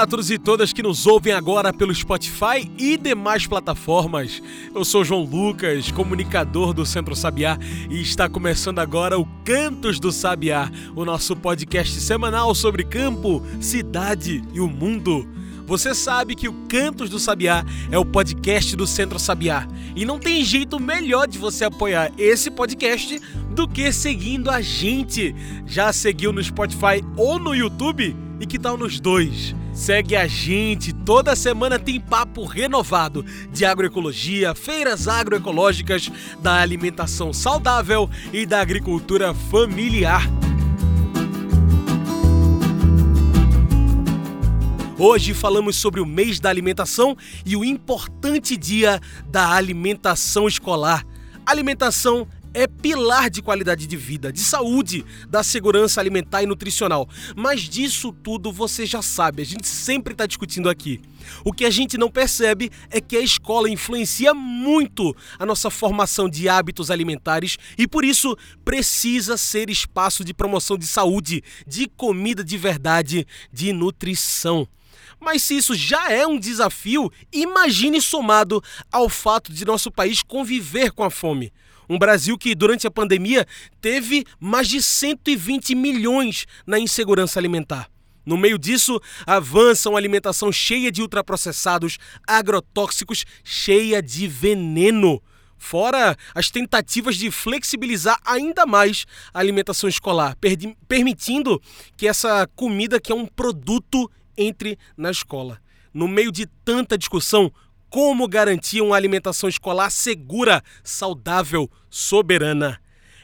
Olá a todos e todas que nos ouvem agora pelo Spotify e demais plataformas. Eu sou João Lucas, comunicador do Centro Sabiá, e está começando agora o Cantos do Sabiá, o nosso podcast semanal sobre campo, cidade e o mundo. Você sabe que o Cantos do Sabiá é o podcast do Centro Sabiá. E não tem jeito melhor de você apoiar esse podcast do que seguindo a gente. Já seguiu no Spotify ou no YouTube? E que tal nos dois? Segue a gente, toda semana tem papo renovado de agroecologia, feiras agroecológicas, da alimentação saudável e da agricultura familiar. Hoje falamos sobre o mês da alimentação e o importante dia da alimentação escolar. Alimentação é pilar de qualidade de vida, de saúde, da segurança alimentar e nutricional. Mas disso tudo você já sabe, a gente sempre está discutindo aqui. O que a gente não percebe é que a escola influencia muito a nossa formação de hábitos alimentares e por isso precisa ser espaço de promoção de saúde, de comida de verdade, de nutrição. Mas se isso já é um desafio, imagine somado ao fato de nosso país conviver com a fome. Um Brasil que, durante a pandemia, teve mais de 120 milhões na insegurança alimentar. No meio disso, avança uma alimentação cheia de ultraprocessados, agrotóxicos, cheia de veneno. Fora as tentativas de flexibilizar ainda mais a alimentação escolar, permitindo que essa comida, que é um produto, entre na escola. No meio de tanta discussão, como garantir uma alimentação escolar segura, saudável, soberana.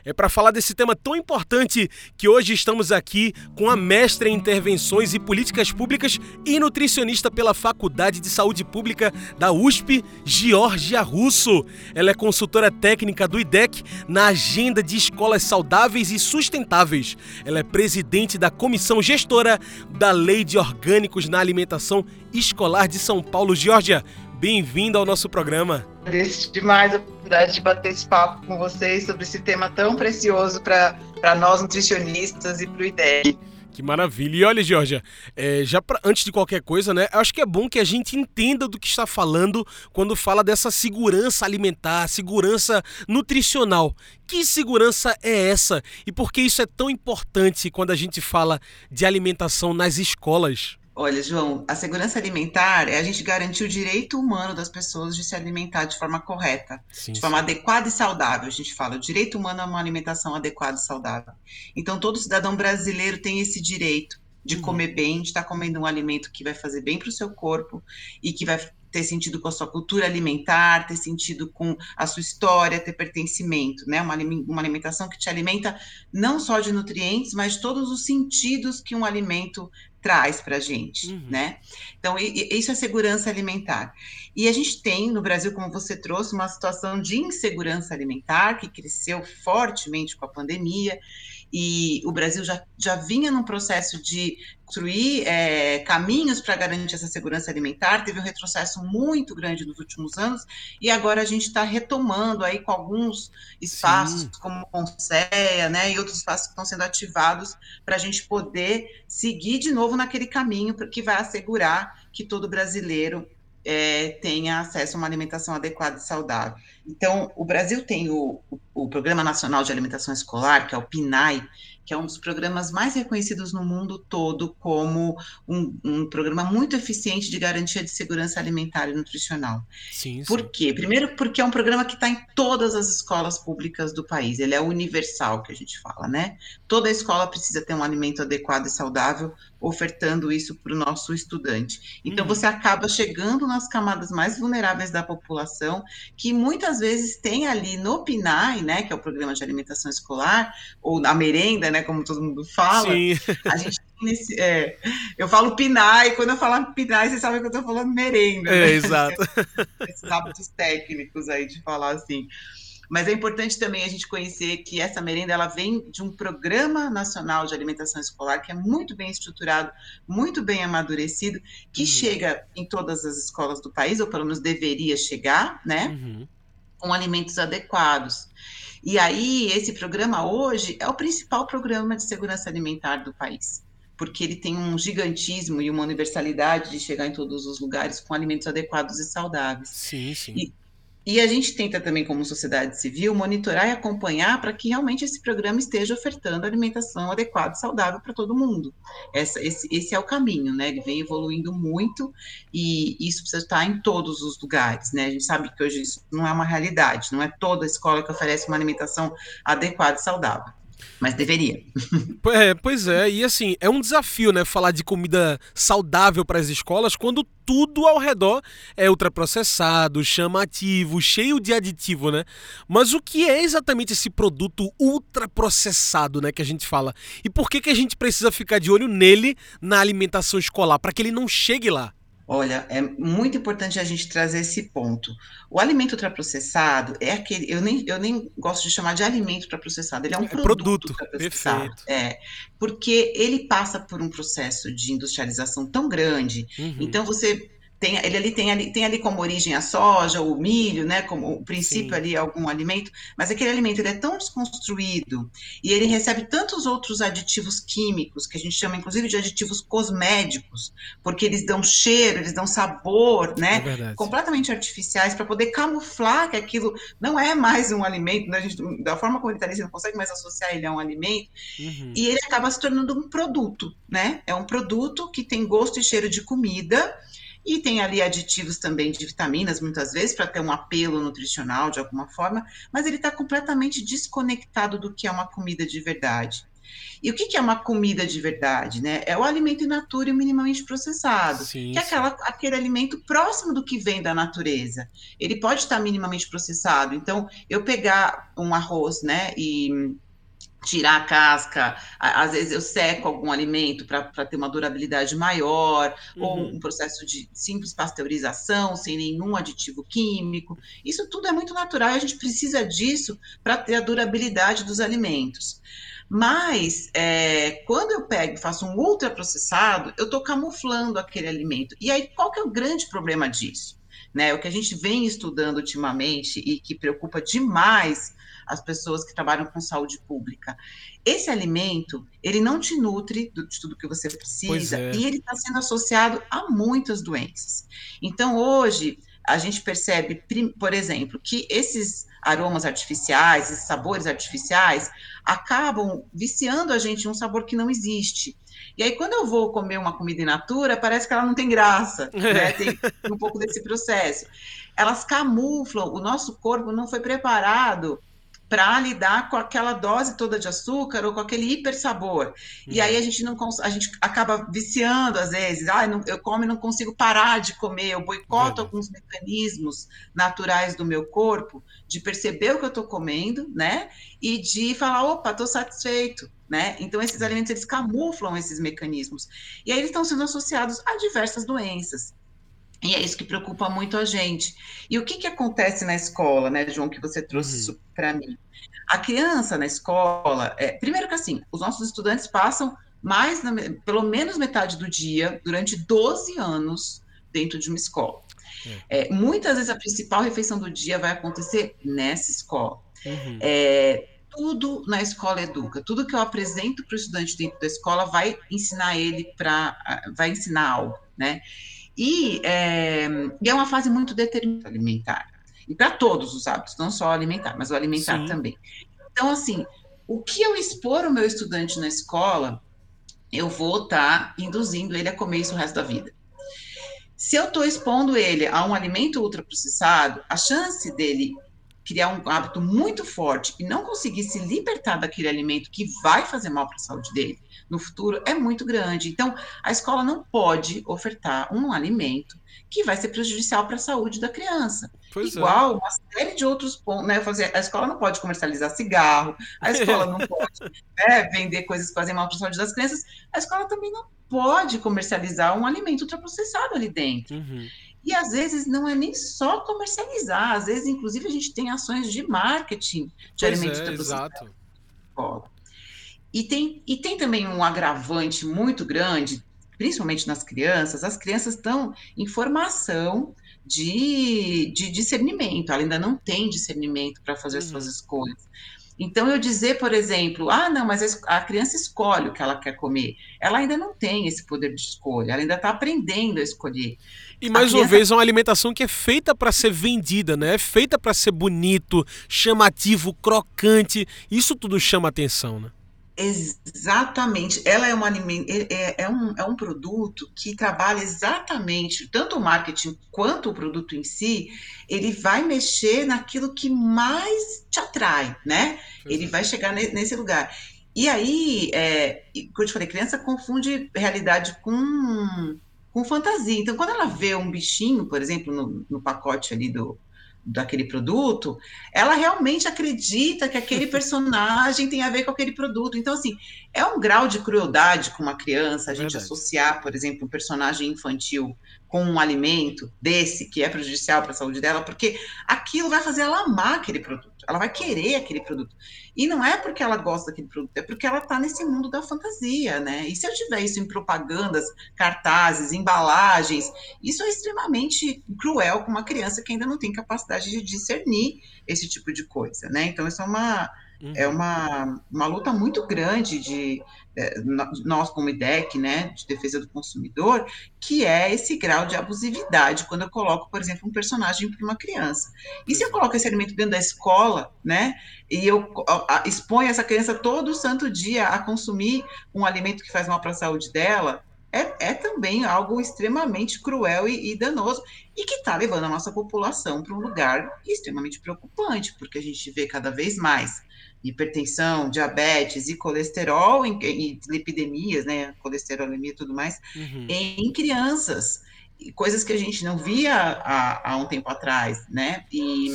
É para falar desse tema tão importante que hoje estamos aqui com a mestra em intervenções e políticas públicas e nutricionista pela Faculdade de Saúde Pública da USP, Georgia Russo. Ela é consultora técnica do IDEC na agenda de escolas saudáveis e sustentáveis. Ela é presidente da comissão gestora da Lei de Orgânicos na Alimentação Escolar de São Paulo, Georgia. Bem-vindo ao nosso programa. Agradeço demais a oportunidade de bater esse papo com vocês sobre esse tema tão precioso para nós nutricionistas e para o IDEC. Que maravilha. E olha, Georgia, é, já pra, antes de qualquer coisa, né? Acho que é bom que a gente entenda do que está falando quando fala dessa segurança alimentar, segurança nutricional. Que segurança é essa? E por que isso é tão importante quando a gente fala de alimentação nas escolas? Olha, João, a segurança alimentar é a gente garantir o direito humano das pessoas de se alimentar de forma correta, sim, de forma sim. adequada e saudável. A gente fala, o direito humano é uma alimentação adequada e saudável. Então, todo cidadão brasileiro tem esse direito de uhum. comer bem, de estar comendo um alimento que vai fazer bem para o seu corpo e que vai ter sentido com a sua cultura alimentar, ter sentido com a sua história, ter pertencimento, né? Uma, uma alimentação que te alimenta não só de nutrientes, mas de todos os sentidos que um alimento traz para a gente, uhum. né? Então, isso é segurança alimentar. E a gente tem no Brasil, como você trouxe, uma situação de insegurança alimentar que cresceu fortemente com a pandemia e o Brasil já, já vinha num processo de construir é, caminhos para garantir essa segurança alimentar, teve um retrocesso muito grande nos últimos anos, e agora a gente está retomando aí com alguns espaços, Sim. como Conceia, né, e outros espaços que estão sendo ativados para a gente poder seguir de novo naquele caminho que vai assegurar que todo brasileiro é, tenha acesso a uma alimentação adequada e saudável. Então, o Brasil tem o, o Programa Nacional de Alimentação Escolar, que é o PNAE, que é um dos programas mais reconhecidos no mundo todo como um, um programa muito eficiente de garantia de segurança alimentar e nutricional. Sim, sim. Por quê? Primeiro, porque é um programa que está em todas as escolas públicas do país, ele é universal, que a gente fala, né? Toda escola precisa ter um alimento adequado e saudável, ofertando isso para o nosso estudante. Então, uhum. você acaba chegando nas camadas mais vulneráveis da população, que muitas vezes tem ali no PNAE, né, que é o Programa de Alimentação Escolar, ou na merenda, né, como todo mundo fala, Sim. a gente Nesse, é, eu falo PNAE, quando eu falo PNAE, vocês sabem que eu estou falando merenda. É, né? exato. Esses hábitos técnicos aí de falar assim. Mas é importante também a gente conhecer que essa merenda ela vem de um programa nacional de alimentação escolar que é muito bem estruturado, muito bem amadurecido, que uhum. chega em todas as escolas do país, ou pelo menos deveria chegar, né? Uhum. Com alimentos adequados. E aí, esse programa hoje é o principal programa de segurança alimentar do país porque ele tem um gigantismo e uma universalidade de chegar em todos os lugares com alimentos adequados e saudáveis. Sim, sim. E, e a gente tenta também, como sociedade civil, monitorar e acompanhar para que realmente esse programa esteja ofertando alimentação adequada e saudável para todo mundo. Essa, esse, esse, é o caminho, né? Ele vem evoluindo muito e isso precisa estar em todos os lugares, né? A gente sabe que hoje isso não é uma realidade, não é toda escola que oferece uma alimentação adequada e saudável. Mas deveria. É, pois é, e assim, é um desafio, né, falar de comida saudável para as escolas quando tudo ao redor é ultraprocessado, chamativo, cheio de aditivo, né? Mas o que é exatamente esse produto ultraprocessado, né, que a gente fala? E por que que a gente precisa ficar de olho nele na alimentação escolar para que ele não chegue lá? Olha, é muito importante a gente trazer esse ponto. O alimento ultraprocessado é aquele, eu nem, eu nem gosto de chamar de alimento ultraprocessado, ele é um é produto, produto perfeito. É, porque ele passa por um processo de industrialização tão grande, uhum. então você tem, ele ali tem, ali tem ali como origem a soja, o milho, né, como o princípio Sim. ali algum alimento, mas aquele alimento ele é tão desconstruído e ele recebe tantos outros aditivos químicos, que a gente chama inclusive de aditivos cosméticos, porque eles dão cheiro, eles dão sabor, né, é completamente artificiais para poder camuflar que aquilo não é mais um alimento, né, gente, da forma como ele está ali, você não consegue mais associar ele a um alimento, uhum. e ele acaba se tornando um produto, né, é um produto que tem gosto e cheiro de comida, e tem ali aditivos também de vitaminas, muitas vezes, para ter um apelo nutricional de alguma forma, mas ele está completamente desconectado do que é uma comida de verdade. E o que, que, é uma comida de verdade? Né? É o alimento in natura e minimamente processado, sim, que é aquela, aquele alimento próximo do que vem da natureza. Ele pode estar minimamente processado. Então, eu pegar um arroz né, e tirar a casca, às vezes eu seco algum alimento para ter uma durabilidade maior, uhum. ou um processo de simples pasteurização, sem nenhum aditivo químico. Isso tudo é muito natural e a gente precisa disso para ter a durabilidade dos alimentos. Mas é, quando eu pego e faço um ultraprocessado, eu estou camuflando aquele alimento. E aí, qual que é o grande problema disso? Né, o que a gente vem estudando ultimamente e que preocupa demais as pessoas que trabalham com saúde pública. Esse alimento, ele não te nutre de tudo que você precisa é. e ele está sendo associado a muitas doenças. Então, hoje, a gente percebe, por exemplo, que esses aromas artificiais, esses sabores artificiais, acabam viciando a gente em um sabor que não existe. E aí, quando eu vou comer uma comida in natura, parece que ela não tem graça, né? Tem um pouco desse processo. Elas camuflam, o nosso corpo não foi preparado para lidar com aquela dose toda de açúcar ou com aquele hiper sabor. Uhum. E aí a gente não a gente acaba viciando às vezes. Ah, não, eu como e não consigo parar de comer. Eu boicoto uhum. alguns mecanismos naturais do meu corpo de perceber o que eu estou comendo, né? E de falar, opa, estou satisfeito. Né? Então, esses alimentos eles camuflam esses mecanismos. E aí eles estão sendo associados a diversas doenças. E é isso que preocupa muito a gente. E o que, que acontece na escola, né, João, que você trouxe uhum. isso para mim? A criança na escola, é, primeiro que assim, os nossos estudantes passam mais, na, pelo menos metade do dia, durante 12 anos, dentro de uma escola. É. É, muitas vezes a principal refeição do dia vai acontecer nessa escola. Uhum. É, tudo na escola educa, tudo que eu apresento para o estudante dentro da escola vai ensinar ele para, vai ensinar algo, né? E é, e é uma fase muito determinada alimentar. E para todos os hábitos, não só alimentar, mas o alimentar Sim. também. Então, assim, o que eu expor o meu estudante na escola, eu vou estar tá induzindo ele a comer isso o resto da vida. Se eu estou expondo ele a um alimento ultraprocessado, a chance dele criar um hábito muito forte e não conseguir se libertar daquele alimento que vai fazer mal para a saúde dele no futuro é muito grande. Então, a escola não pode ofertar um alimento que vai ser prejudicial para a saúde da criança. Pois é. Igual é. uma série de outros pontos, né? Fazer, a escola não pode comercializar cigarro, a escola não pode né, vender coisas que fazem mal para a saúde das crianças, a escola também não pode comercializar um alimento ultraprocessado ali dentro. Uhum. E às vezes não é nem só comercializar, às vezes, inclusive, a gente tem ações de marketing de pois alimentos é, exato. E tem, e tem também um agravante muito grande, principalmente nas crianças, as crianças estão em formação de, de discernimento, ela ainda não tem discernimento para fazer uhum. suas escolhas. Então, eu dizer, por exemplo, ah, não, mas a criança escolhe o que ela quer comer. Ela ainda não tem esse poder de escolha, ela ainda está aprendendo a escolher. E mais criança... uma vez, é uma alimentação que é feita para ser vendida, né? É feita para ser bonito, chamativo, crocante. Isso tudo chama atenção, né? Exatamente. Ela é, uma, é, é, é, um, é um produto que trabalha exatamente, tanto o marketing quanto o produto em si, ele vai mexer naquilo que mais te atrai, né? Ele vai chegar nesse lugar. E aí, é, como eu te falei, criança confunde realidade com, com fantasia. Então, quando ela vê um bichinho, por exemplo, no, no pacote ali do, daquele produto, ela realmente acredita que aquele personagem tem a ver com aquele produto. Então, assim, é um grau de crueldade com uma criança a gente Verdade. associar, por exemplo, um personagem infantil com um alimento desse que é prejudicial para a saúde dela, porque aquilo vai fazer ela amar aquele produto, ela vai querer aquele produto. E não é porque ela gosta daquele produto, é porque ela está nesse mundo da fantasia, né? E se eu tiver isso em propagandas, cartazes, embalagens, isso é extremamente cruel com uma criança que ainda não tem capacidade de discernir esse tipo de coisa, né? Então, isso é uma uhum. É uma, uma luta muito grande de é, nós como IDEC, né, de defesa do consumidor, que é esse grau de abusividade quando eu coloco, por exemplo, um personagem para uma criança. E se eu coloco esse alimento dentro da escola, né, e eu exponho essa criança todo santo dia a consumir um alimento que faz mal para a saúde dela, é, é, também algo extremamente cruel e, e danoso e que está levando a nossa população para um lugar extremamente preocupante, porque a gente vê cada vez mais hipertensão, diabetes e colesterol em, e lipidemias, né, colesterolemia e tudo mais, uhum. em crianças, coisas que a gente não via há, há um tempo atrás, né, e,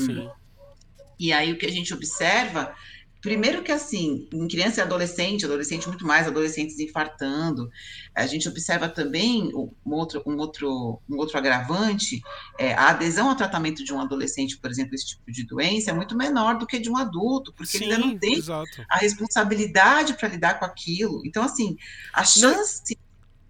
e aí o que a gente observa Primeiro que assim, em criança e adolescente, adolescente muito mais, adolescentes infartando. A gente observa também um outro, um outro, um outro agravante, é, a adesão ao tratamento de um adolescente, por exemplo, esse tipo de doença, é muito menor do que de um adulto, porque Sim, ele ainda não tem exato. a responsabilidade para lidar com aquilo. Então, assim, a chance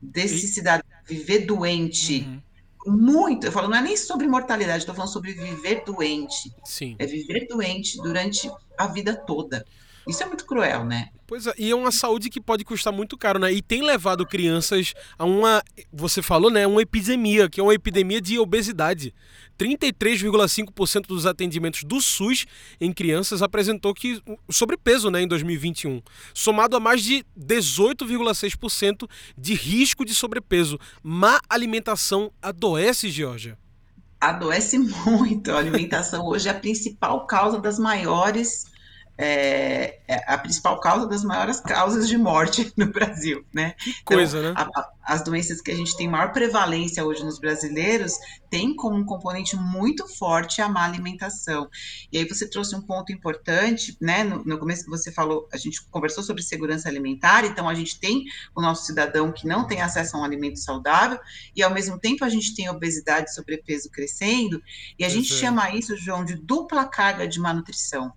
desse cidadão viver doente. Uhum muito, eu falo, não é nem sobre mortalidade, estou falando sobre viver doente. Sim. É viver doente durante a vida toda. Isso é muito cruel, né? Pois é, e é uma saúde que pode custar muito caro, né? E tem levado crianças a uma, você falou, né, uma epidemia, que é uma epidemia de obesidade. 33,5% dos atendimentos do SUS em crianças apresentou que sobrepeso, né, em 2021, somado a mais de 18,6% de risco de sobrepeso. Má alimentação adoece, Georgia? Adoece muito. A alimentação hoje é a principal causa das maiores é, é, a principal causa das maiores causas de morte no Brasil, né? Que coisa, então, né? A, as doenças que a gente tem maior prevalência hoje nos brasileiros tem como um componente muito forte a má alimentação. E aí você trouxe um ponto importante, né? No, no começo que você falou, a gente conversou sobre segurança alimentar, então a gente tem o nosso cidadão que não tem acesso a um alimento saudável, e ao mesmo tempo a gente tem obesidade e sobrepeso crescendo, e a gente é. chama isso, João, de dupla carga de malnutrição.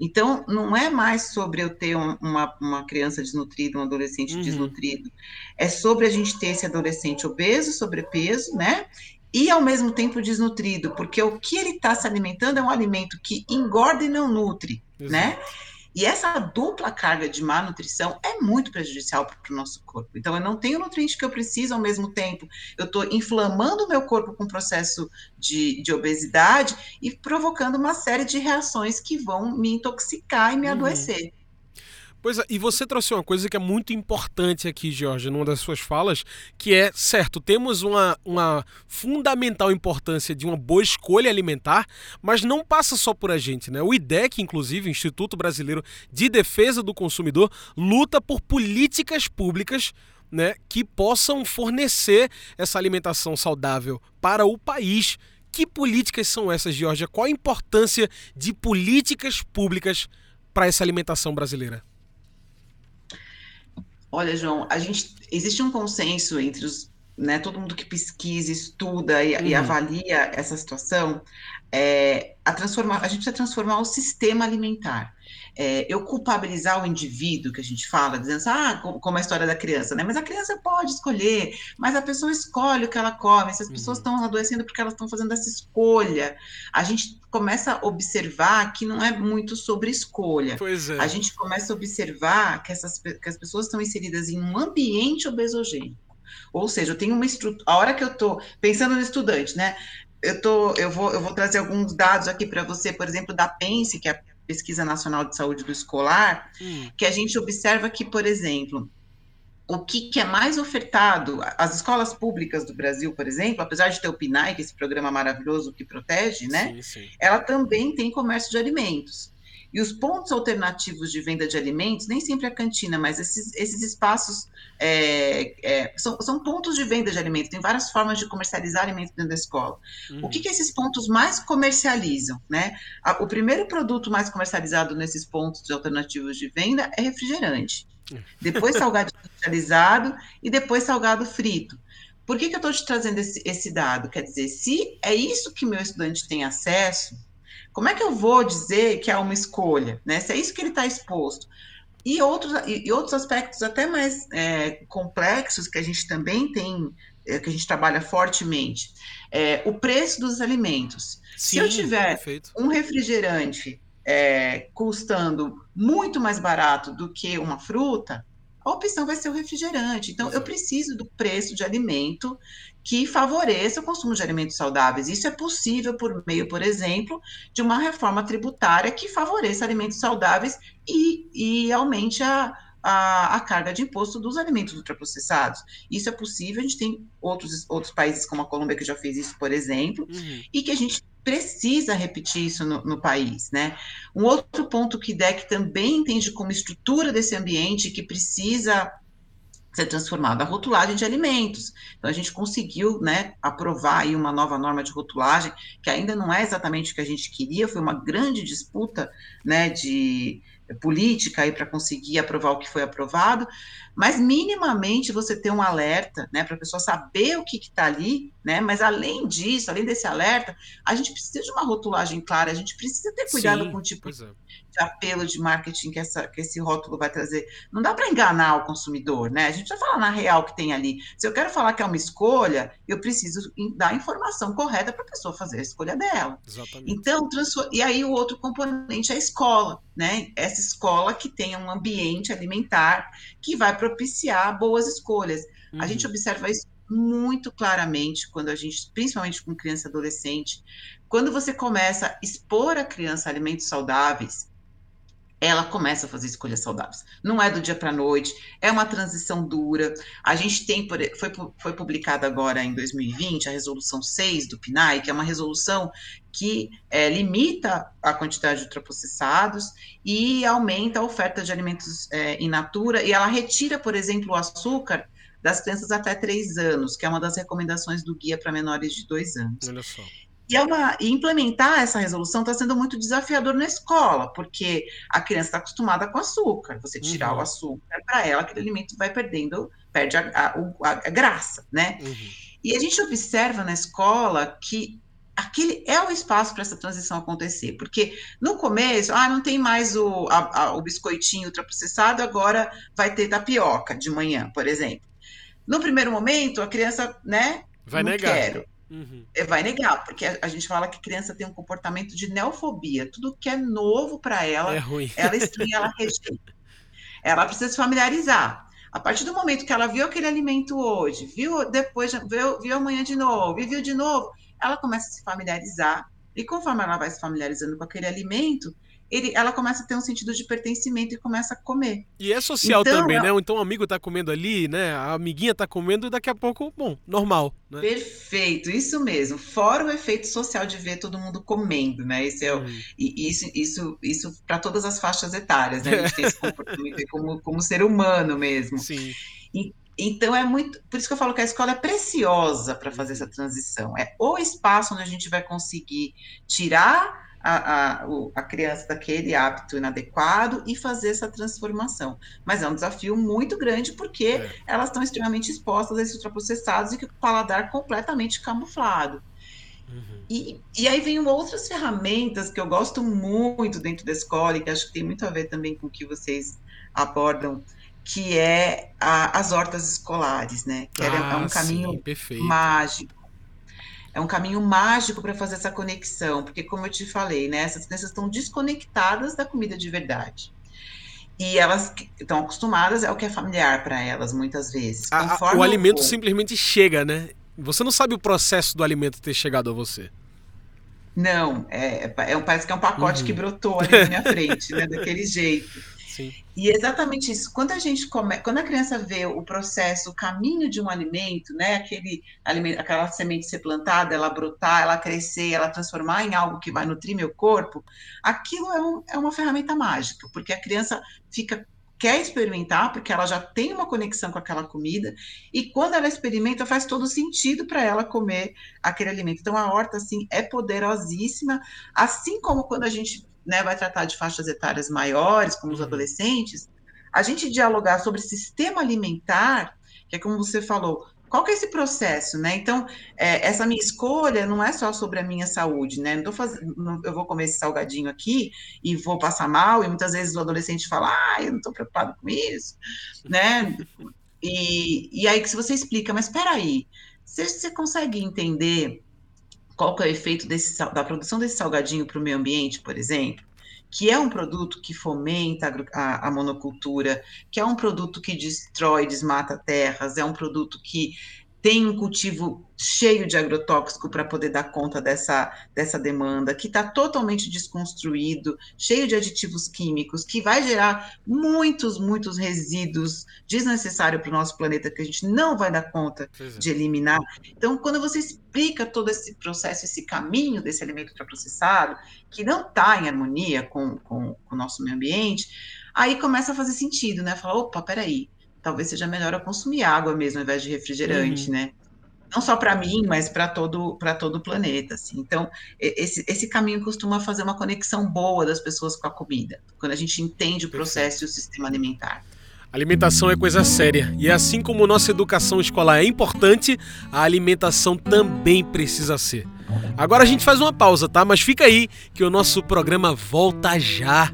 Então, não é mais sobre eu ter uma, uma criança desnutrida, um adolescente uhum. desnutrido, é sobre a gente ter esse adolescente obeso, sobrepeso, né? E ao mesmo tempo desnutrido, porque o que ele está se alimentando é um alimento que engorda e não nutre, né? Exato. né? E essa dupla carga de má nutrição é muito prejudicial para o nosso corpo. Então, eu não tenho o nutriente que eu preciso ao mesmo tempo. Eu estou inflamando o meu corpo com processo de, de, obesidade e provocando uma série de reações que vão me intoxicar e me uhum. adoecer. Pois é, e você trouxe uma coisa que é muito importante aqui, Jorge, numa das suas falas, que é, certo, temos uma, uma fundamental importância de uma boa escolha alimentar, mas não passa só por a gente, né? O IDEC, inclusive, Instituto Brasileiro de Defesa do Consumidor, luta por políticas públicas né, que possam fornecer essa alimentação saudável para o país. Que políticas são essas, Georgia? Qual a importância de políticas públicas para essa alimentação brasileira? Olha, João, a gente existe um consenso entre os né, todo mundo que pesquisa, estuda e, uhum. e avalia essa situação, é, a, transformar, a gente precisa transformar o sistema alimentar. É, eu culpabilizar o indivíduo, que a gente fala, dizendo assim, ah, como a história da criança, né? Mas a criança pode escolher, mas a pessoa escolhe o que ela come, se as pessoas uhum. estão adoecendo porque elas estão fazendo essa escolha. A gente começa a observar que não é muito sobre escolha. Pois é. A gente começa a observar que, essas, que as pessoas estão inseridas em um ambiente obesogênico. Ou seja, eu tenho uma estrutura. A hora que eu estou pensando no estudante, né? Eu, tô, eu, vou, eu vou trazer alguns dados aqui para você, por exemplo, da PENSE, que é a Pesquisa Nacional de Saúde do Escolar, hum. que a gente observa que, por exemplo, o que, que, é mais ofertado, as escolas públicas do Brasil, por exemplo, apesar de ter o PNAE, que é esse programa maravilhoso que protege, né? Sim, sim. Ela também tem comércio de alimentos. E os pontos alternativos de venda de alimentos, nem sempre a cantina, mas esses, esses espaços é, é, são, são, pontos de venda de alimentos. Tem várias formas de comercializar alimentos dentro da escola. Uhum. O que, que esses pontos mais comercializam? Né? O primeiro produto mais comercializado nesses pontos alternativos de venda é refrigerante. Depois salgado industrializado e depois salgado frito. Por que, que eu estou te trazendo esse, esse dado? Quer dizer, se é isso que meu estudante tem acesso, como é que eu vou dizer que é uma escolha? Né? Se é isso que ele está exposto. E outros, e, outros aspectos até mais é, complexos que a gente também tem, é, que a gente trabalha fortemente. É, o preço dos alimentos. Sim, Se eu tiver perfeito. um refrigerante é, custando muito mais barato do que uma fruta, a opção vai ser o refrigerante. Então, Exato. eu preciso do preço de alimento que favoreça o consumo de alimentos saudáveis. Isso é possível por meio, por exemplo, de uma reforma tributária que favoreça alimentos saudáveis e, e aumente a, a, a, carga de imposto dos alimentos ultraprocessados. Isso é possível, a gente tem outros, outros países como a Colômbia que já fez isso, por exemplo, uhum. e que a gente precisa repetir isso no, no, país, né? Um outro ponto que DEC também entende como estrutura desse ambiente que precisa ser transformada a rotulagem de alimentos. Então, a gente conseguiu né, aprovar aí uma nova norma de rotulagem, que ainda não é exatamente o que a gente queria, foi uma grande disputa né, de política para conseguir aprovar o que foi aprovado, mas minimamente você ter um alerta, né, para a pessoa saber o que está ali, né, mas além disso, além desse alerta, a gente precisa de uma rotulagem clara, a gente precisa ter cuidado Sim, com o tipo é. de apelo de marketing que, essa, que esse rótulo vai trazer. Não dá para enganar o consumidor, né, a gente vai falar na real que tem ali. Se eu quero falar que é uma escolha, eu preciso dar a informação correta para a pessoa fazer a escolha dela. Exatamente. Então, e aí o outro componente é a escola, né, essa escola que tenha um ambiente alimentar que vai propiciar boas escolhas. Uhum. A gente observa isso muito claramente quando a gente, principalmente com criança e adolescente, quando você começa a expor a criança a alimentos saudáveis, ela começa a fazer escolhas saudáveis. Não é do dia para a noite, é uma transição dura. A gente tem, foi, foi publicada agora em 2020 a resolução 6 do PNAE, que é uma resolução que é, limita a quantidade de ultraprocessados e aumenta a oferta de alimentos é, in natura, e ela retira, por exemplo, o açúcar das crianças até 3 anos, que é uma das recomendações do guia para menores de 2 anos. Olha só. E, é uma, e implementar essa resolução está sendo muito desafiador na escola, porque a criança está acostumada com açúcar. Você tirar uhum. o açúcar para ela, aquele alimento vai perdendo, perde a, a, a graça, né? Uhum. E a gente observa na escola que aquele é o espaço para essa transição acontecer, porque no começo, ah, não tem mais o, a, o biscoitinho ultraprocessado, agora vai ter tapioca de manhã, por exemplo. No primeiro momento, a criança, né? Vai negar. Quero. Uhum. É, vai negar, porque a, a, gente fala que criança tem um comportamento de neofobia. Tudo que é novo para ela, é ruim. ela estranha, ela rejeita. Ela precisa se familiarizar. A partir do momento que ela viu aquele alimento hoje, viu depois, viu, viu amanhã de novo, e viu de novo, ela começa a se familiarizar. E conforme ela vai se familiarizando com aquele alimento, ele, ela começa a ter um sentido de pertencimento e começa a comer. E é social então, também, ela... né? Então o amigo tá comendo ali, né? A amiguinha tá comendo e daqui a pouco, bom, normal. Né? Perfeito, isso mesmo. Fora o efeito social de ver todo mundo comendo, né? Esse é hum. e isso, isso, isso para todas as faixas etárias, né? A gente tem esse comportamento como, como ser humano mesmo. Sim. E, então é muito, por isso que eu falo que a escola é preciosa para fazer essa transição. É o espaço onde a gente vai conseguir tirar a, a, a criança daquele hábito inadequado e fazer essa transformação. Mas é um desafio muito grande porque é. elas estão extremamente expostas a esses ultraprocessados e com o paladar completamente camuflado. Uhum. E, e aí vem outras ferramentas que eu gosto muito dentro da escola e que acho que tem muito a ver também com o que vocês abordam, que é a, as hortas escolares, né? Que ah, é um caminho sim, mágico é um caminho mágico para fazer essa conexão, porque como eu te falei, né, essas crianças estão desconectadas da comida de verdade. E elas estão acostumadas, é o que é familiar para elas, muitas vezes. A, o alimento o... simplesmente chega, né? Você não sabe o processo do alimento ter chegado a você. Não, é, é, parece que é um pacote uhum. que brotou ali na minha frente, né? Daquele jeito. Sim. E é exatamente isso. Quando a gente come... quando a criança vê o processo, o caminho de um alimento, né, aquele alimento, aquela semente ser plantada, ela brotar, ela crescer, ela transformar em algo que vai nutrir meu corpo, aquilo é, um, é uma ferramenta mágica, porque a criança fica quer experimentar, porque ela já tem uma conexão com aquela comida, e quando ela experimenta, faz todo sentido para ela comer aquele alimento. Então, a horta, assim, é poderosíssima, assim como quando a gente né, vai tratar de faixas etárias maiores, como os uhum. adolescentes, a gente dialogar sobre sistema alimentar, que é como você falou, qual que é esse processo, né? Então, é, essa minha escolha não é só sobre a minha saúde, né? Não tô fazendo, eu vou comer esse salgadinho aqui e vou passar mal, e muitas vezes o adolescente fala, ah, eu não estou preocupado com isso, né? E, e aí que se você explica, mas espera aí, você, você consegue entender qual que é o efeito desse, da produção desse salgadinho para o meio ambiente, por exemplo, que é um produto que fomenta a, a, monocultura, que é um produto que destrói, desmata terras, é um produto que tem um cultivo cheio de agrotóxico para poder dar conta dessa, dessa demanda, que está totalmente desconstruído, cheio de aditivos químicos, que vai gerar muitos, muitos resíduos desnecessários para o nosso planeta que a gente não vai dar conta é. de eliminar. Então, quando você explica todo esse processo, esse caminho desse alimento ultraprocessado, que não está em harmonia com, com, com o nosso meio ambiente, aí começa a fazer sentido, né? Falar, opa, peraí, talvez seja melhor eu consumir água mesmo ao invés de refrigerante, uhum. né? Não só para mim, mas para todo para todo o planeta, assim. Então, esse, esse caminho costuma fazer uma conexão boa das pessoas com a comida, quando a gente entende o processo e o sistema alimentar. Alimentação é coisa séria e assim como nossa educação escolar é importante, a alimentação também precisa ser. Agora a gente faz uma pausa, tá? Mas fica aí que o nosso programa volta já.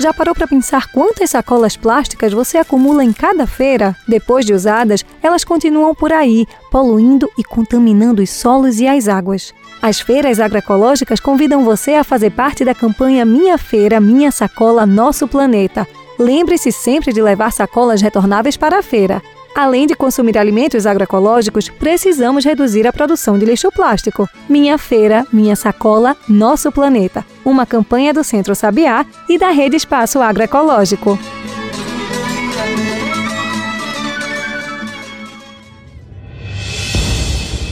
Já parou para pensar quantas sacolas plásticas você acumula em cada feira? Depois de usadas, elas continuam por aí, poluindo e contaminando os solos e as águas. As feiras agroecológicas convidam você a fazer parte da campanha Minha Feira, Minha Sacola, Nosso Planeta. Lembre-se sempre de levar sacolas retornáveis para a feira. Além de consumir alimentos agroecológicos, precisamos reduzir a produção de lixo plástico. Minha Feira, Minha Sacola, Nosso Planeta. Uma campanha do Centro Sabiá e da Rede Espaço Agroecológico.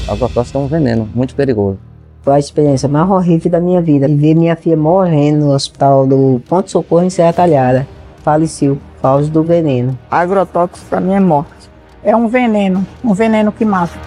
Agrotóxico é um veneno muito perigoso. Foi a experiência mais horrível da minha vida. Ver minha filha morrendo no hospital do Ponto Socorro em Serra Talhada. Faleceu por causa do veneno. Agrotóxico para mim é morte é um veneno, um veneno que mata.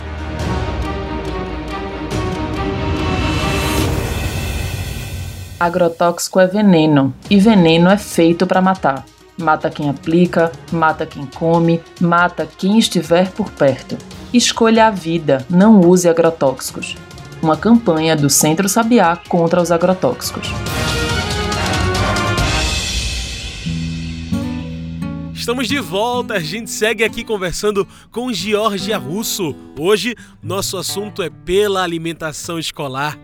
Agrotóxico é veneno e veneno é feito para matar. Mata quem aplica, mata quem come, mata quem estiver por perto. Escolha a vida, não use agrotóxicos. Uma campanha do Centro Sabiá contra os agrotóxicos. Estamos de volta, a gente segue aqui conversando com Georgia Russo. Hoje, nosso assunto é pela alimentação escolar.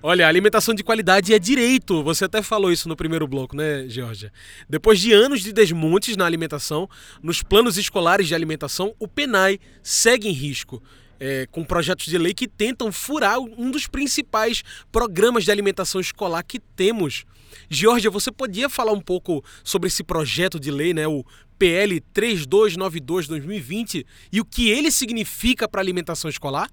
Olha, alimentação de qualidade é direito. Você até falou isso no primeiro bloco, né, Georgia? Depois de anos de desmontes na alimentação, nos planos escolares de alimentação, o PENAI segue em risco. É, com projetos de lei que tentam furar um dos principais programas de alimentação escolar que temos. Georgia, você podia falar um pouco sobre esse projeto de lei, né, o PL 3292-2020 e o que ele significa para a alimentação escolar?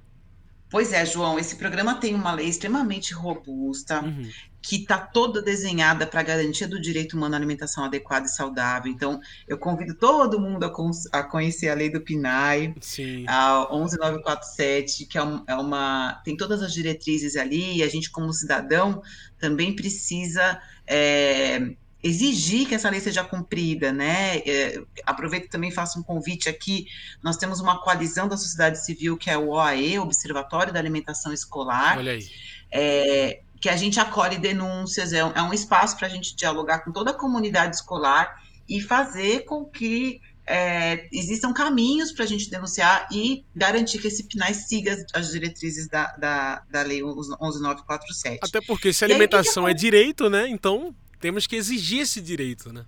Pois é, João, esse programa tem uma lei extremamente robusta, uhum. Que está toda desenhada para a garantia do direito humano à alimentação adequada e saudável. Então, eu convido todo mundo a, a conhecer a lei do PNAE, Sim. a 11947, que é, um, é uma. tem todas as diretrizes ali, e a gente, como cidadão, também precisa. É, exigir que essa lei seja cumprida, né? É, aproveito também faço um convite aqui. Nós temos uma coalizão da sociedade civil que é o OAE, Observatório da Alimentação Escolar. Olha aí. É, que a gente acolhe denúncias, é, é um espaço para a gente dialogar com toda a comunidade escolar e fazer com que é, existam caminhos para a gente denunciar e garantir que esse PNAE siga as diretrizes da, da, da Lei 11947. Até porque se alimentação aí, que que é direito, né? Então temos que exigir esse direito, né?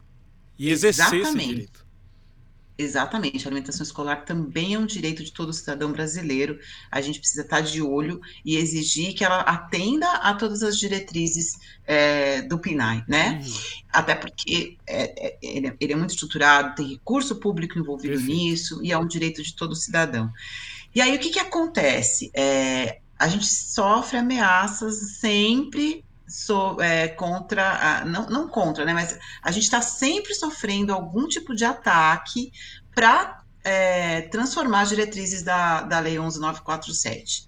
E exercer Exatamente. esse direito. Exatamente, a alimentação escolar também é um direito de todo cidadão brasileiro. A gente precisa estar de olho e exigir que ela atenda a todas as diretrizes é, do PNAE, né? Uhum. Até porque é, é, ele, é, ele, é muito estruturado, tem recurso público envolvido Perfeito. nisso e é um direito de todo cidadão. E aí o que, que acontece? A gente sofre ameaças sempre so, é, contra, a, não, não contra, né, mas a gente está sempre sofrendo algum tipo de ataque para é, transformar as diretrizes da, da Lei 11947.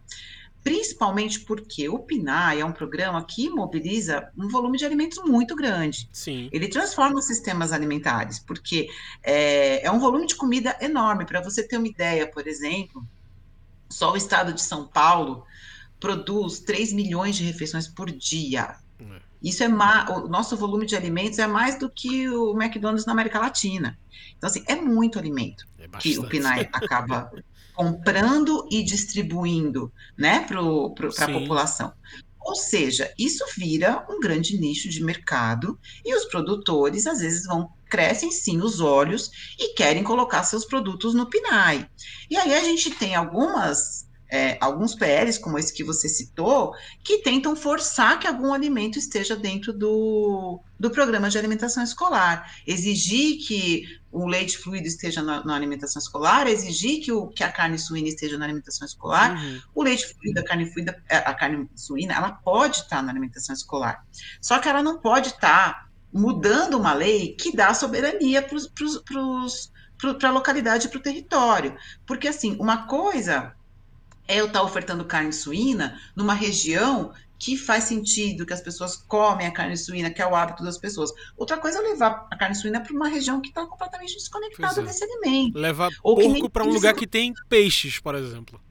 Principalmente porque o PNAE é um programa que mobiliza um volume de alimentos muito grande. Sim. Ele transforma os sistemas alimentares, porque é, é um volume de comida enorme. Para você ter uma ideia, por exemplo, só o estado de São Paulo produz 3 milhões de refeições por dia. É. Isso é o nosso volume de alimentos é mais do que o McDonald's na América Latina. Então, assim, é muito alimento é que o PNAE acaba comprando e distribuindo né, para a população. Ou seja, isso vira um grande nicho de mercado e os produtores às vezes vão crescem sim os olhos e querem colocar seus produtos no PNAE. E aí a gente tem algumas é, alguns PLs, como esse que você citou, que tentam forçar que algum alimento esteja dentro do, do programa de alimentação escolar. Exigir que o leite fluido esteja na, na alimentação escolar, exigir que, o, que a carne suína esteja na alimentação escolar. Uhum. O leite fluido, a carne fluida, é, a carne suína, ela pode estar na alimentação escolar. Só que ela não pode estar mudando uma lei que dá soberania para a localidade e para o território. Porque, assim, uma coisa é eu estar tá ofertando carne suína numa região que faz sentido, que as pessoas comem a carne suína, que é o hábito das pessoas. Outra coisa é levar a carne suína para uma região que está completamente desconectada é. desse alimento. Levar Ou porco para um lugar que tem peixes, por exemplo.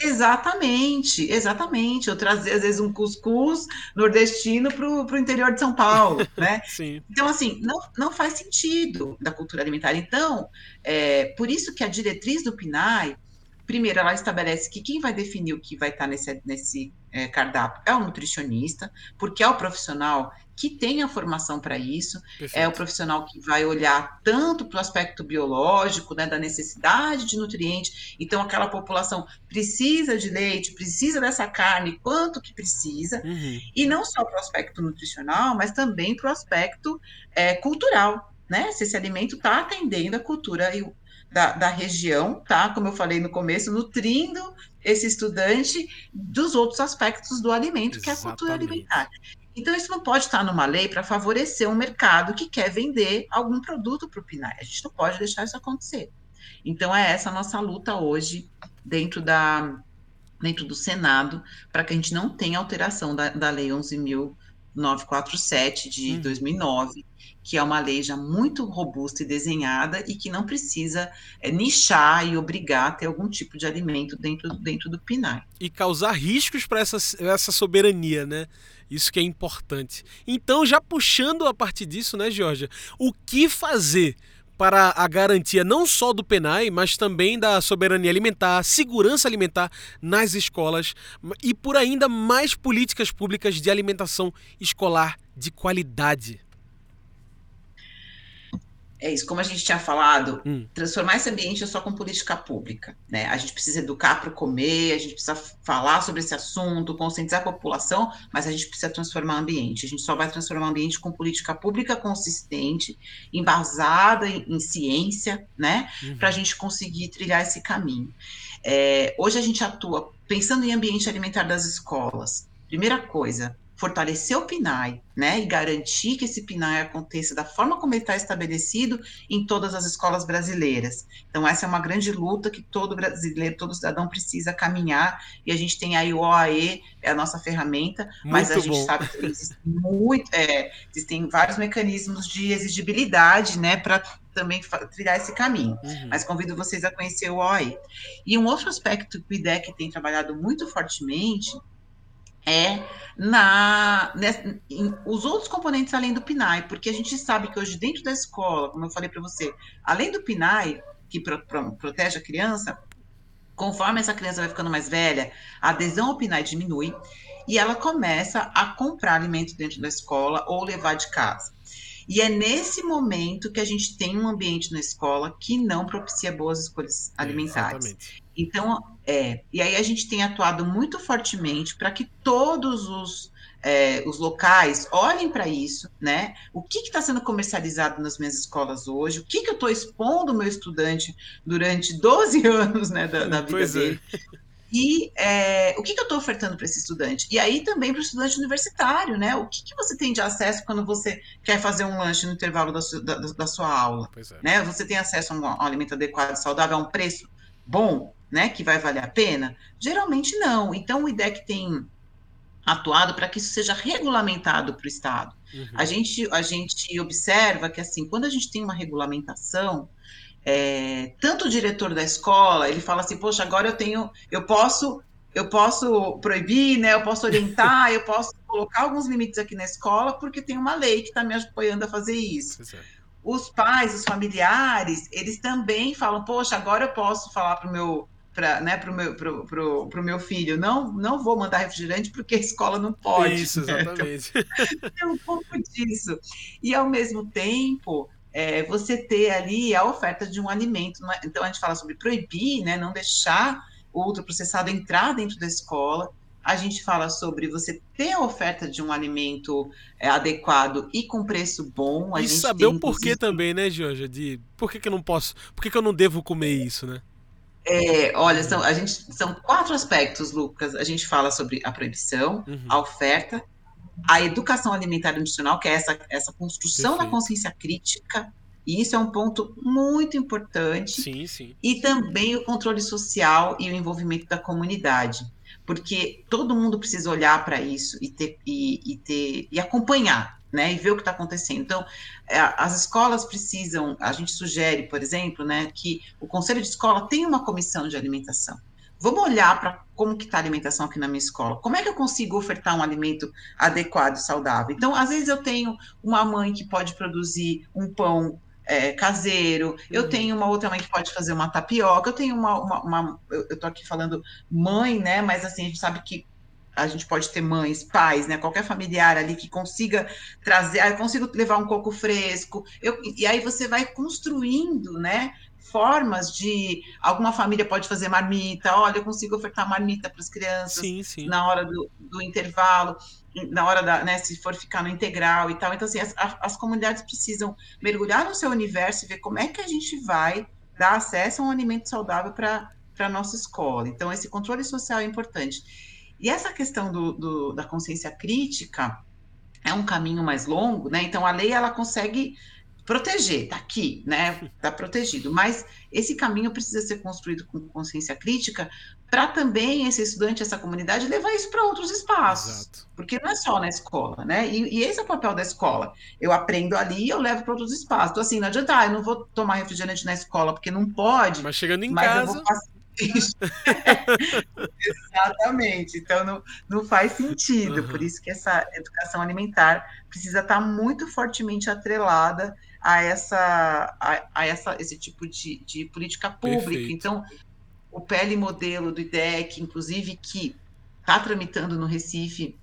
Exatamente, exatamente. Eu trazer, às vezes, um cuscuz nordestino para o interior de São Paulo, né? Sim. Então, assim, não, não faz sentido da cultura alimentar. Então, é, por isso que a diretriz do PNAE, primeiro, ela estabelece que quem vai definir o que vai estar nesse, nesse é, cardápio é o nutricionista, porque é o profissional que tem a formação para isso, Perfeito. é o profissional que vai olhar tanto para o aspecto biológico, né, da necessidade de nutrientes, então aquela população precisa de leite, precisa dessa carne, quanto que precisa, uhum. e não só para o aspecto nutricional, mas também para o aspecto é, cultural, né, se esse alimento está atendendo a cultura e da, da região, tá? Como eu falei no começo, nutrindo esse estudante dos outros aspectos do alimento, Exatamente. que é a cultura alimentar. Então, isso não pode estar numa lei para favorecer um mercado que quer vender algum produto para o PNAE. A gente não pode deixar isso acontecer. Então, é essa a nossa luta hoje dentro, da, dentro do Senado, para que a gente não tenha alteração da, da Lei 11.947 de hum. 2009, que é uma lei já muito robusta e desenhada e que não precisa é, nichar e obrigar a ter algum tipo de alimento dentro, dentro do PNAE. E causar riscos para essa, essa soberania, né? Isso que é importante. Então, já puxando a partir disso, né, Georgia, o que fazer para a garantia não só do PNAE, mas também da soberania alimentar, segurança alimentar nas escolas e por ainda mais políticas públicas de alimentação escolar de qualidade? É isso, como a gente tinha falado, hum. transformar esse ambiente é só com política pública, né? A gente precisa educar para comer, a gente precisa falar sobre esse assunto, conscientizar a população, mas a gente precisa transformar o ambiente. A gente só vai transformar o ambiente com política pública consistente, embasada em, em ciência, né? Uhum. Para a gente conseguir trilhar esse caminho. É, hoje a gente atua pensando em ambiente alimentar das escolas, primeira coisa, fortalecer o PNAE, né, e garantir que esse PNAE aconteça da forma como ele está estabelecido em todas as escolas brasileiras. Então, essa é uma grande luta que todo brasileiro, todo cidadão precisa caminhar, e a gente tem aí o OAE, é a nossa ferramenta, muito mas a gente bom. sabe que existem, muito, é, existem vários mecanismos de exigibilidade, né, para também trilhar esse caminho. Uhum. Mas convido vocês a conhecer o OAE. E um outro aspecto que o IDEC tem trabalhado muito fortemente é na né, em, os outros componentes além do PNAE, porque a gente sabe que hoje dentro da escola, como eu falei para você, além do PNAE, que pro, pro, protege a criança, conforme essa criança vai ficando mais velha, a adesão ao PNAE diminui e ela começa a comprar alimento dentro da escola ou levar de casa. E é nesse momento que a gente tem um ambiente na escola que não propicia boas escolhas alimentares. Exatamente. Então, é, e aí a gente tem atuado muito fortemente para que todos os, é, os locais olhem para isso, né? O que está sendo comercializado nas minhas escolas hoje, o que, que eu estou expondo o meu estudante durante 12 anos né, da, da vida pois é. dele. É. E é, o que, que eu estou ofertando para esse estudante? E aí também para o estudante universitário, né? O que, que você tem de acesso quando você quer fazer um lanche no intervalo da, sua, da, da sua aula? É. Né? Você tem acesso a um, a um alimento adequado, saudável, a um preço bom? né, que vai valer a pena? Geralmente não. Então o IDEC tem atuado para que isso seja regulamentado para o Estado. Uhum. A, gente, a gente observa que, assim, quando a gente tem uma regulamentação, é, tanto o diretor da escola, ele fala assim, poxa, agora eu tenho, eu posso, eu posso proibir, né, eu posso orientar, eu posso colocar alguns limites aqui na escola, porque tem uma lei que está me apoiando a fazer isso. É. Os pais, os familiares, eles também falam, poxa, agora eu posso falar para o meu para né, o meu, pro, pro, pro meu filho, não, não vou mandar refrigerante porque a escola não pode. Isso, exatamente. é um pouco disso. E, ao mesmo tempo, é, você ter ali a oferta de um alimento. É? Então, a gente fala sobre proibir, né, não deixar o ultraprocessado entrar dentro da escola. A gente fala sobre você ter a oferta de um alimento é, adequado e com preço bom. A e saber tem, o porquê também, né, Georgia? De por que, que eu não posso, por que, que eu não devo comer isso, né? É, olha, são, a gente, são quatro aspectos, Lucas. A gente fala sobre a proibição, uhum. a oferta, a educação alimentar e nutricional, que é essa, essa construção Perfeito. da consciência crítica, e isso é um ponto muito importante. Sim, sim. E também o controle social e o envolvimento da comunidade. Porque todo mundo precisa olhar para isso e, ter, e, e, ter, e acompanhar né, e ver o que está acontecendo. Então, é, as escolas precisam, a gente sugere, por exemplo, né, que o conselho de escola tenha uma comissão de alimentação. Vamos olhar para como que está a alimentação aqui na minha escola. Como é que eu consigo ofertar um alimento adequado e saudável? Então, às vezes eu tenho uma mãe que pode produzir um pão é, caseiro, uhum. eu tenho uma outra mãe que pode fazer uma tapioca, eu tenho uma, uma, uma eu, eu tô aqui falando mãe, né? Mas assim, a gente sabe que a gente pode ter mães, pais, né, qualquer familiar ali que consiga trazer, ah, eu consigo levar um coco fresco, eu, e aí você vai construindo, né, formas de, alguma família pode fazer marmita, olha, eu consigo ofertar marmita para as crianças sim, sim. na hora do, do, intervalo, na hora da, né, se for ficar no integral e tal, então assim, as, as comunidades precisam mergulhar no seu universo e ver como é que a gente vai dar acesso a um alimento saudável para a nossa escola, então esse controle social é importante, e essa questão do, do, da consciência crítica é um caminho mais longo, né? Então a lei ela consegue proteger, tá aqui, né? Tá protegido, mas esse caminho precisa ser construído com consciência crítica para também esse estudante, essa comunidade levar isso para outros espaços, Exato. porque não é só na escola, né? E, e, esse é o papel da escola. Eu aprendo ali, eu levo para outros espaços. Então assim, não adianta, ah, eu não vou tomar refrigerante na escola porque não pode. Mas chegando em mas casa, eu vou passar Exatamente. Então não, não faz sentido. Uhum. Por isso que essa educação alimentar precisa estar muito fortemente atrelada a essa, a, a essa esse tipo de, de política pública. Perfeito. Então, o PL modelo do IDEC, inclusive, que está tramitando no Recife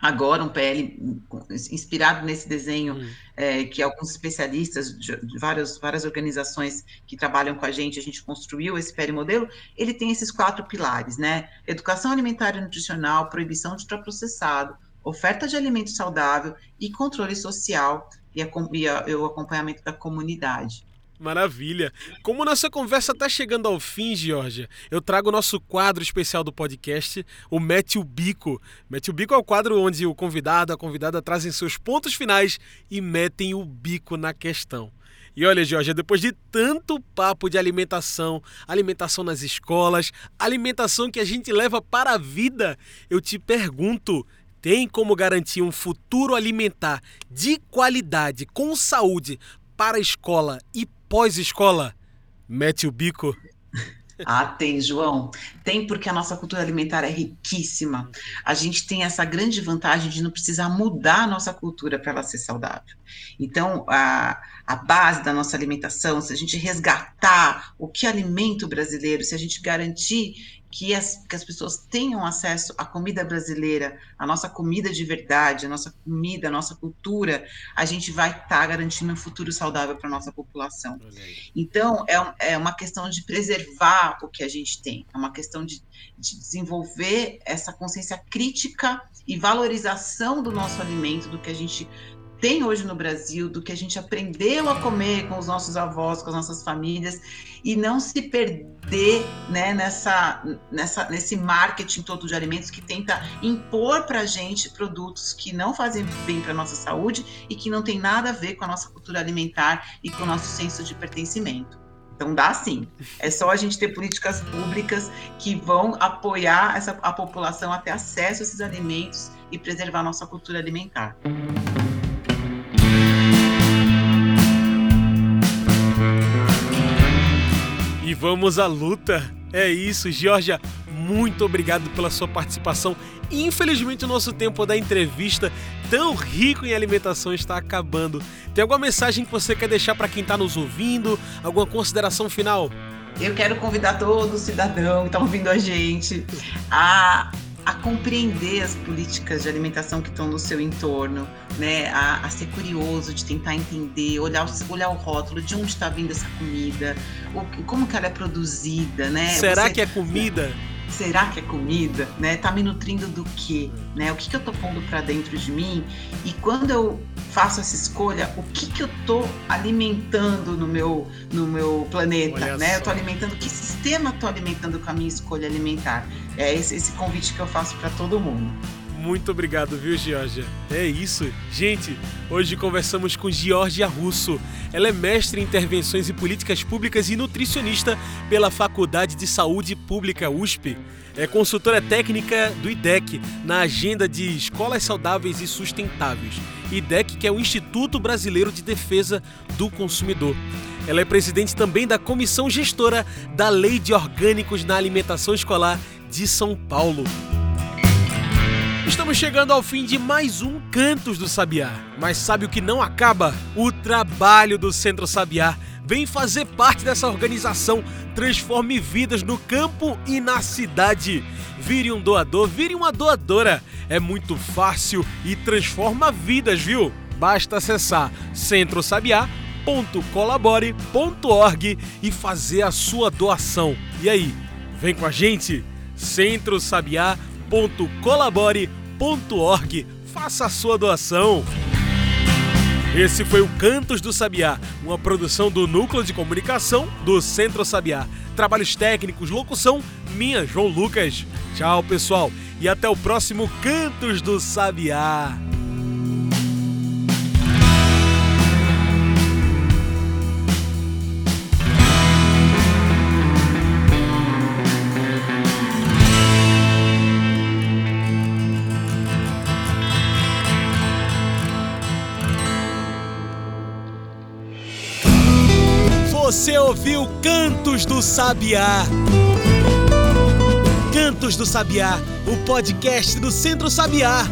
agora um PL inspirado nesse desenho hum. é, que alguns especialistas de, várias, várias organizações que trabalham com a gente, a gente construiu esse PL modelo, ele tem esses quatro pilares, né? Educação alimentar e nutricional, proibição de ultraprocessado, oferta de alimento saudável e controle social e, a, e, a, o acompanhamento da comunidade. Maravilha. Como nossa conversa está chegando ao fim, Georgia, eu trago o nosso quadro especial do podcast, o Mete o Bico. Mete o Bico é o quadro onde o convidado, a convidada trazem seus pontos finais e metem o bico na questão. E olha, Georgia, depois de tanto papo de alimentação, alimentação nas escolas, alimentação que a gente leva para a vida, eu te pergunto: tem como garantir um futuro alimentar de qualidade, com saúde, para a escola e pós-escola? Mete o bico. Ah, tem, João. Tem porque a nossa cultura alimentar é riquíssima. A gente tem essa grande vantagem de não precisar mudar a nossa cultura para ela ser saudável. Então, a, a base da nossa alimentação, se a gente resgatar o que alimenta o brasileiro, se a gente garantir que as, que as pessoas tenham acesso à comida brasileira, à nossa comida de verdade, à nossa comida, à nossa cultura, a gente vai estar tá garantindo um futuro saudável para a nossa população. Então, é, é uma questão de preservar o que a gente tem, é uma questão de, de desenvolver essa consciência crítica e valorização do nosso alimento, do que a gente tem hoje no Brasil, do que a gente aprendeu a comer com os nossos avós, com as nossas famílias, e não se perder né, nessa, nessa, nesse marketing todo de alimentos que tenta impor para a gente produtos que não fazem bem para a nossa saúde e que não tem nada a ver com a nossa cultura alimentar e com o nosso senso de pertencimento. Então dá sim. É só a gente ter políticas públicas que vão apoiar essa, a população a ter acesso a esses alimentos e preservar a nossa cultura alimentar. E vamos à luta. É isso, Georgia. Muito obrigado pela sua participação. Infelizmente, o nosso tempo da entrevista, tão rico em alimentação, está acabando. Tem alguma mensagem que você quer deixar para quem está nos ouvindo? Alguma consideração final? Eu quero convidar todo cidadão que está ouvindo a gente a a compreender as políticas de alimentação que estão no seu entorno, né? A, a ser curioso, de tentar entender, olhar, olhar o rótulo, de onde está vindo essa comida, o, como que ela é produzida, né? Será Você, que é comida? Será que é comida, né? Tá me nutrindo do quê, né? O que que eu tô pondo para dentro de mim? E quando eu faço essa escolha, o que que eu tô alimentando no meu no meu planeta, Olha né? Só. Eu tô alimentando que sistema tô alimentando com a minha escolha alimentar? É esse, esse convite que eu faço para todo mundo. Muito obrigado, viu, Georgia? É isso. Gente, hoje conversamos com Georgia Russo. Ela é mestre em intervenções e políticas públicas e nutricionista pela Faculdade de Saúde Pública USP. É consultora técnica do IDEC na agenda de escolas saudáveis e sustentáveis. IDEC, que é o Instituto Brasileiro de Defesa do Consumidor. Ela é presidente também da comissão gestora da Lei de Orgânicos na Alimentação Escolar de São Paulo. Estamos chegando ao fim de mais um Cantos do Sabiá. Mas sabe o que não acaba? O trabalho do Centro Sabiá. Vem fazer parte dessa organização. Transforme vidas no campo e na cidade. Vire um doador, vire uma doadora. É muito fácil e transforma vidas, viu? Basta acessar centrosabiá.colabore.org e fazer a sua doação. E aí, vem com a gente? centrosabiá.colabore.org Faça a sua doação. Esse foi o Cantos do Sabiá, uma produção do Núcleo de Comunicação do Centro Sabiá. Trabalhos técnicos, locução, minha, João Lucas. Tchau, pessoal, e até o próximo Cantos do Sabiá. Você ouviu Cantos do Sabiá. Cantos do Sabiá, o podcast do Centro Sabiá.